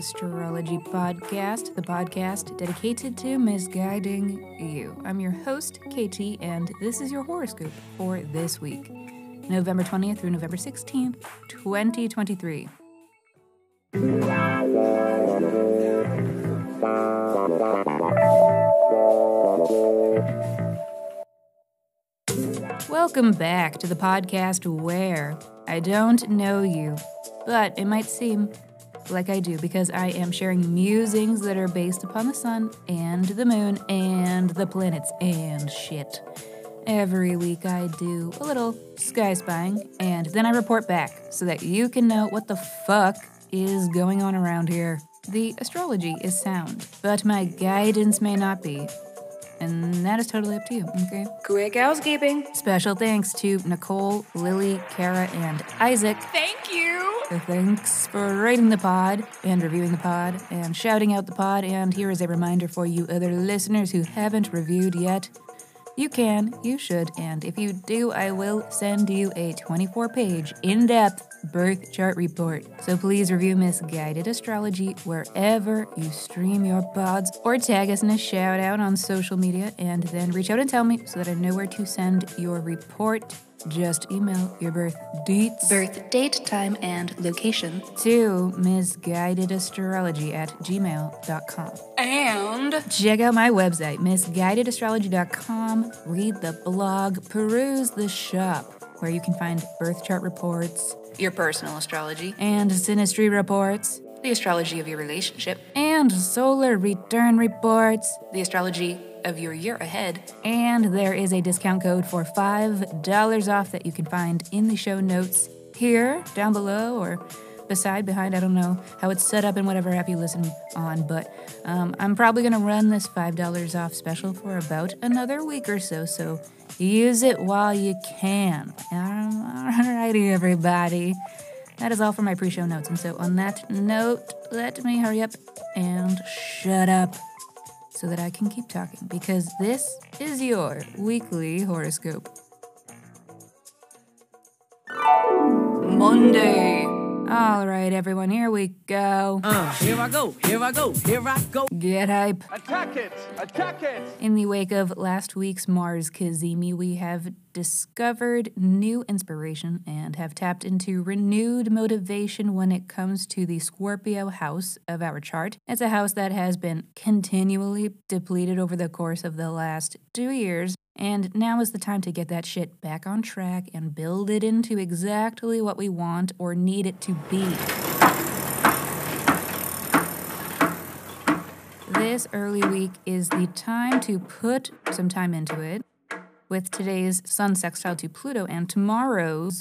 Astrology Podcast, the podcast dedicated to misguiding you. I'm your host, KT, and this is your horoscope for this week, November 20th through November 16th, 2023. Welcome back to the podcast where I don't know you, but it might seem like I do because I am sharing musings that are based upon the sun and the moon and the planets and shit. Every week I do a little sky spying and then I report back so that you can know what the fuck is going on around here. The astrology is sound, but my guidance may not be. And that is totally up to you, okay? Quick housekeeping. Special thanks to Nicole, Lily, Kara, and Isaac. Thank you. Thanks for rating the pod and reviewing the pod and shouting out the pod. And here is a reminder for you other listeners who haven't reviewed yet. You can, you should, and if you do, I will send you a 24 page, in depth birth chart report. So please review Misguided Astrology wherever you stream your pods or tag us in a shout out on social media and then reach out and tell me so that I know where to send your report. Just email your birth dates, Birth date, time, and location. to misguidedastrology at gmail.com. And Check out my website, misguidedastrology.com. Read the blog, peruse the shop, where you can find birth chart reports your personal astrology, and synastry reports the astrology of your relationship, and solar return reports. the astrology of your year ahead, And there is a discount code for $5 off that you can find in the show notes here, down below, or beside, behind. I don't know how it's set up in whatever app you listen on, but um, I'm probably going to run this $5 off special for about another week or so, so use it while you can. Alrighty, everybody. That is all for my pre show notes. And so, on that note, let me hurry up and shut up so that I can keep talking because this is your weekly horoscope. Monday. All right, everyone, here we go. Uh, here I go, here I go, here I go. Get hype. Attack it! Attack it! In the wake of last week's Mars cazimi, we have discovered new inspiration and have tapped into renewed motivation when it comes to the Scorpio house of our chart. It's a house that has been continually depleted over the course of the last two years. And now is the time to get that shit back on track and build it into exactly what we want or need it to be. This early week is the time to put some time into it. With today's Sun sextile to Pluto and tomorrow's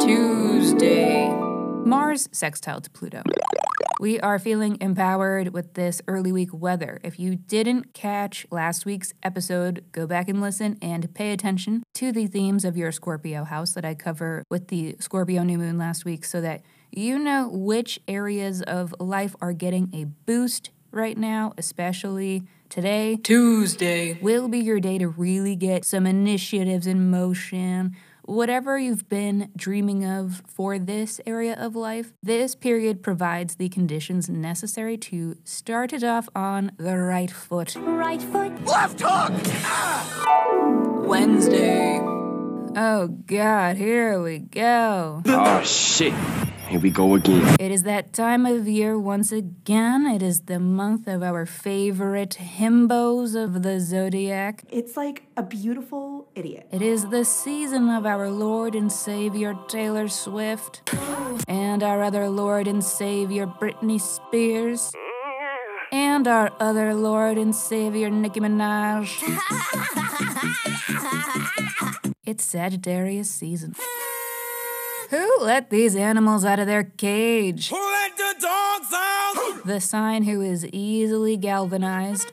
Tuesday, Mars sextile to Pluto. We are feeling empowered with this early week weather. If you didn't catch last week's episode, go back and listen and pay attention to the themes of your Scorpio house that I cover with the Scorpio new moon last week so that you know which areas of life are getting a boost right now, especially today. Tuesday. Will be your day to really get some initiatives in motion. Whatever you've been dreaming of for this area of life, this period provides the conditions necessary to start it off on the right foot. Right foot. Left hook! Wednesday. Oh God, here we go. Oh shit. Here we go again. It is that time of year once again. It is the month of our favorite himbos of the zodiac. It's like a beautiful idiot. It is the season of our Lord and Savior Taylor Swift and our other Lord and Savior Britney Spears and our other Lord and Savior Nicki Minaj. it's Sagittarius season. Who let these animals out of their cage? Who let the dogs out? The sign who is easily galvanized,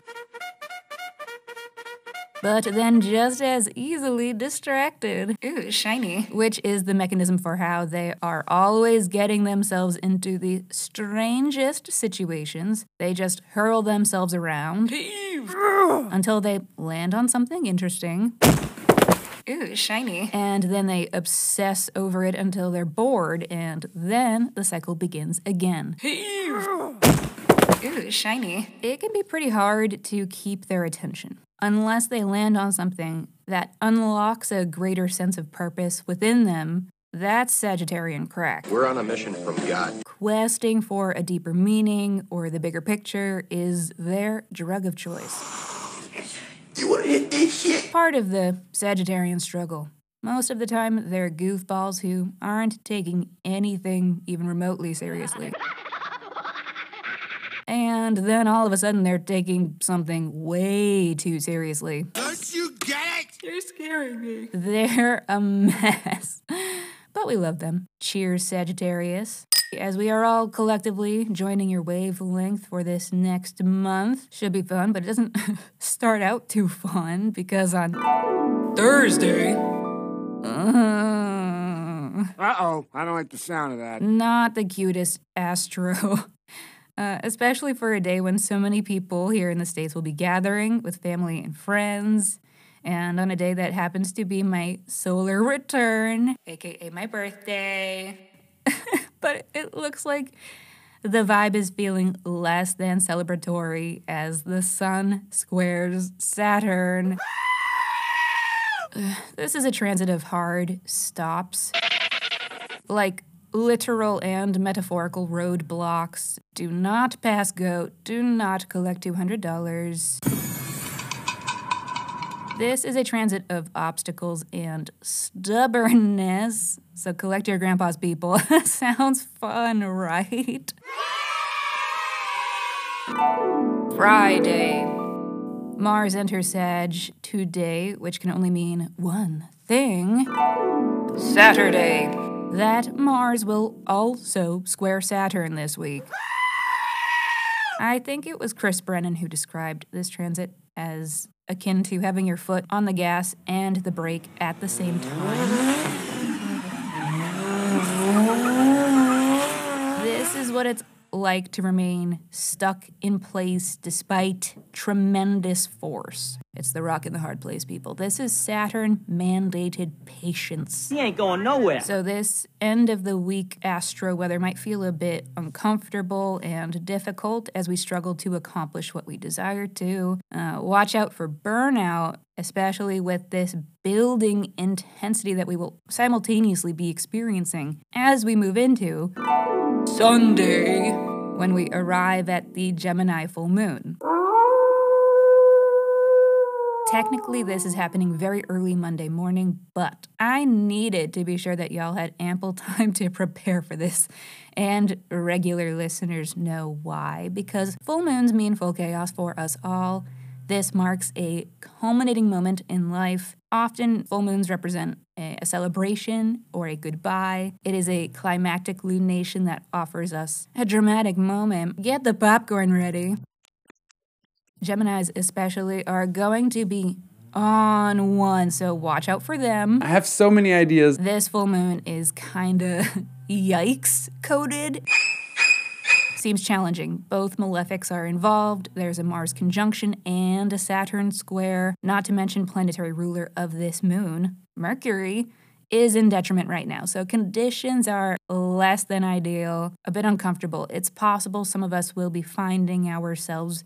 but then just as easily distracted. Ooh, shiny. which is the mechanism for how they are always getting themselves into the strangest situations. They just hurl themselves around until they land on something interesting, Ooh, shiny. and then they obsess over it until they're bored, and then the cycle begins again. Ooh, shiny. It can be pretty hard to keep their attention unless they land on something that unlocks a greater sense of purpose within them. That's Sagittarian crack. We're on a mission from God. Questing for a deeper meaning or the bigger picture is their drug of choice. You wanna hit this shit? Part of the Sagittarian struggle. Most of the time, they're goofballs who aren't taking anything even remotely seriously. And then all of a sudden, they're taking something way too seriously. Don't you get it? You're scaring me. They're a mess. But we love them. Cheers, Sagittarius. As we are all collectively joining your wavelength for this next month, should be fun, but it doesn't start out too fun because on Thursday. uh, oh, I don't like the sound of that. not the cutest astro. Uh, especially for a day when so many people here in the States will be gathering with family and friends. And on a day that happens to be my solar return, aka my birthday. but it looks like the vibe is feeling less than celebratory as the sun squares Saturn. this is a transit of hard stops like literal and metaphorical roadblocks. Do not pass goat. Do not collect $200. This is a transit of obstacles and stubbornness. So collect your grandpa's people. Sounds fun, right? Friday. Mars enters Sag today, which can only mean one thing. Saturday. That Mars will also square Saturn this week. I think it was Chris Brennan who described this transit as akin to having your foot on the gas and the brake at the same time. This is what it's like to remain stuck in place despite tremendous force. It's the rock in the hard place, people. This is Saturn mandated patience. He ain't going nowhere. So, this end of the week astro weather might feel a bit uncomfortable and difficult as we struggle to accomplish what we desire to. Uh, watch out for burnout, especially with this building intensity that we will simultaneously be experiencing as we move into Sunday. when we arrive at the Gemini full moon. Technically, this is happening very early Monday morning, but I needed to be sure that y'all had ample time to prepare for this. And regular listeners know why, because full moons mean full chaos for us all. This marks a culminating moment in life. Often, full moons represent a, a celebration or a goodbye. It is a climactic lunation that offers us a dramatic moment. Get the popcorn ready. Geminis, especially, are going to be on one, so watch out for them. I have so many ideas. This full moon is kinda yikes coded. Seems challenging. Both malefics are involved. There's a Mars conjunction and a Saturn square, not to mention planetary ruler of this moon, Mercury. Is in detriment right now. So conditions are less than ideal, a bit uncomfortable. It's possible some of us will be finding ourselves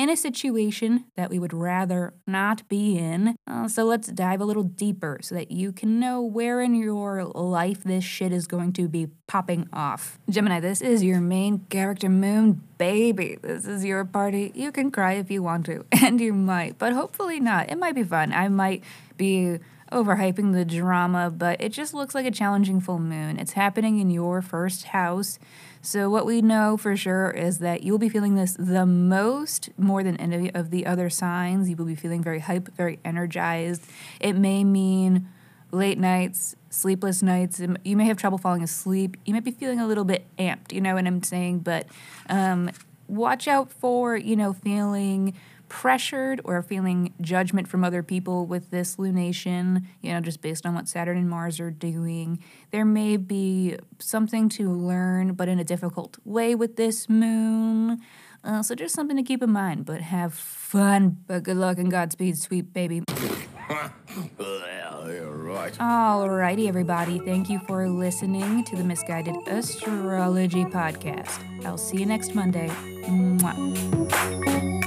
in a situation that we would rather not be in. Uh, so let's dive a little deeper so that you can know where in your life this shit is going to be popping off. Gemini, this is your main character moon, baby. This is your party. You can cry if you want to, and you might, but hopefully not. It might be fun. I might be overhyping the drama, but it just looks like a challenging full moon. It's happening in your first house. So, what we know for sure is that you'll be feeling this the most more than any of the other signs. You will be feeling very hype, very energized. It may mean late nights, sleepless nights. You may have trouble falling asleep. You might be feeling a little bit amped, you know what I'm saying? But um, watch out for, you know, feeling pressured or feeling judgment from other people with this lunation, you know, just based on what Saturn and Mars are doing. There may be something to learn, but in a difficult way with this moon. Uh, so just something to keep in mind, but have fun. But good luck and Godspeed, sweet baby. well, you're right. Alrighty, everybody. Thank you for listening to the Misguided Astrology Podcast. I'll see you next Monday. Mwah.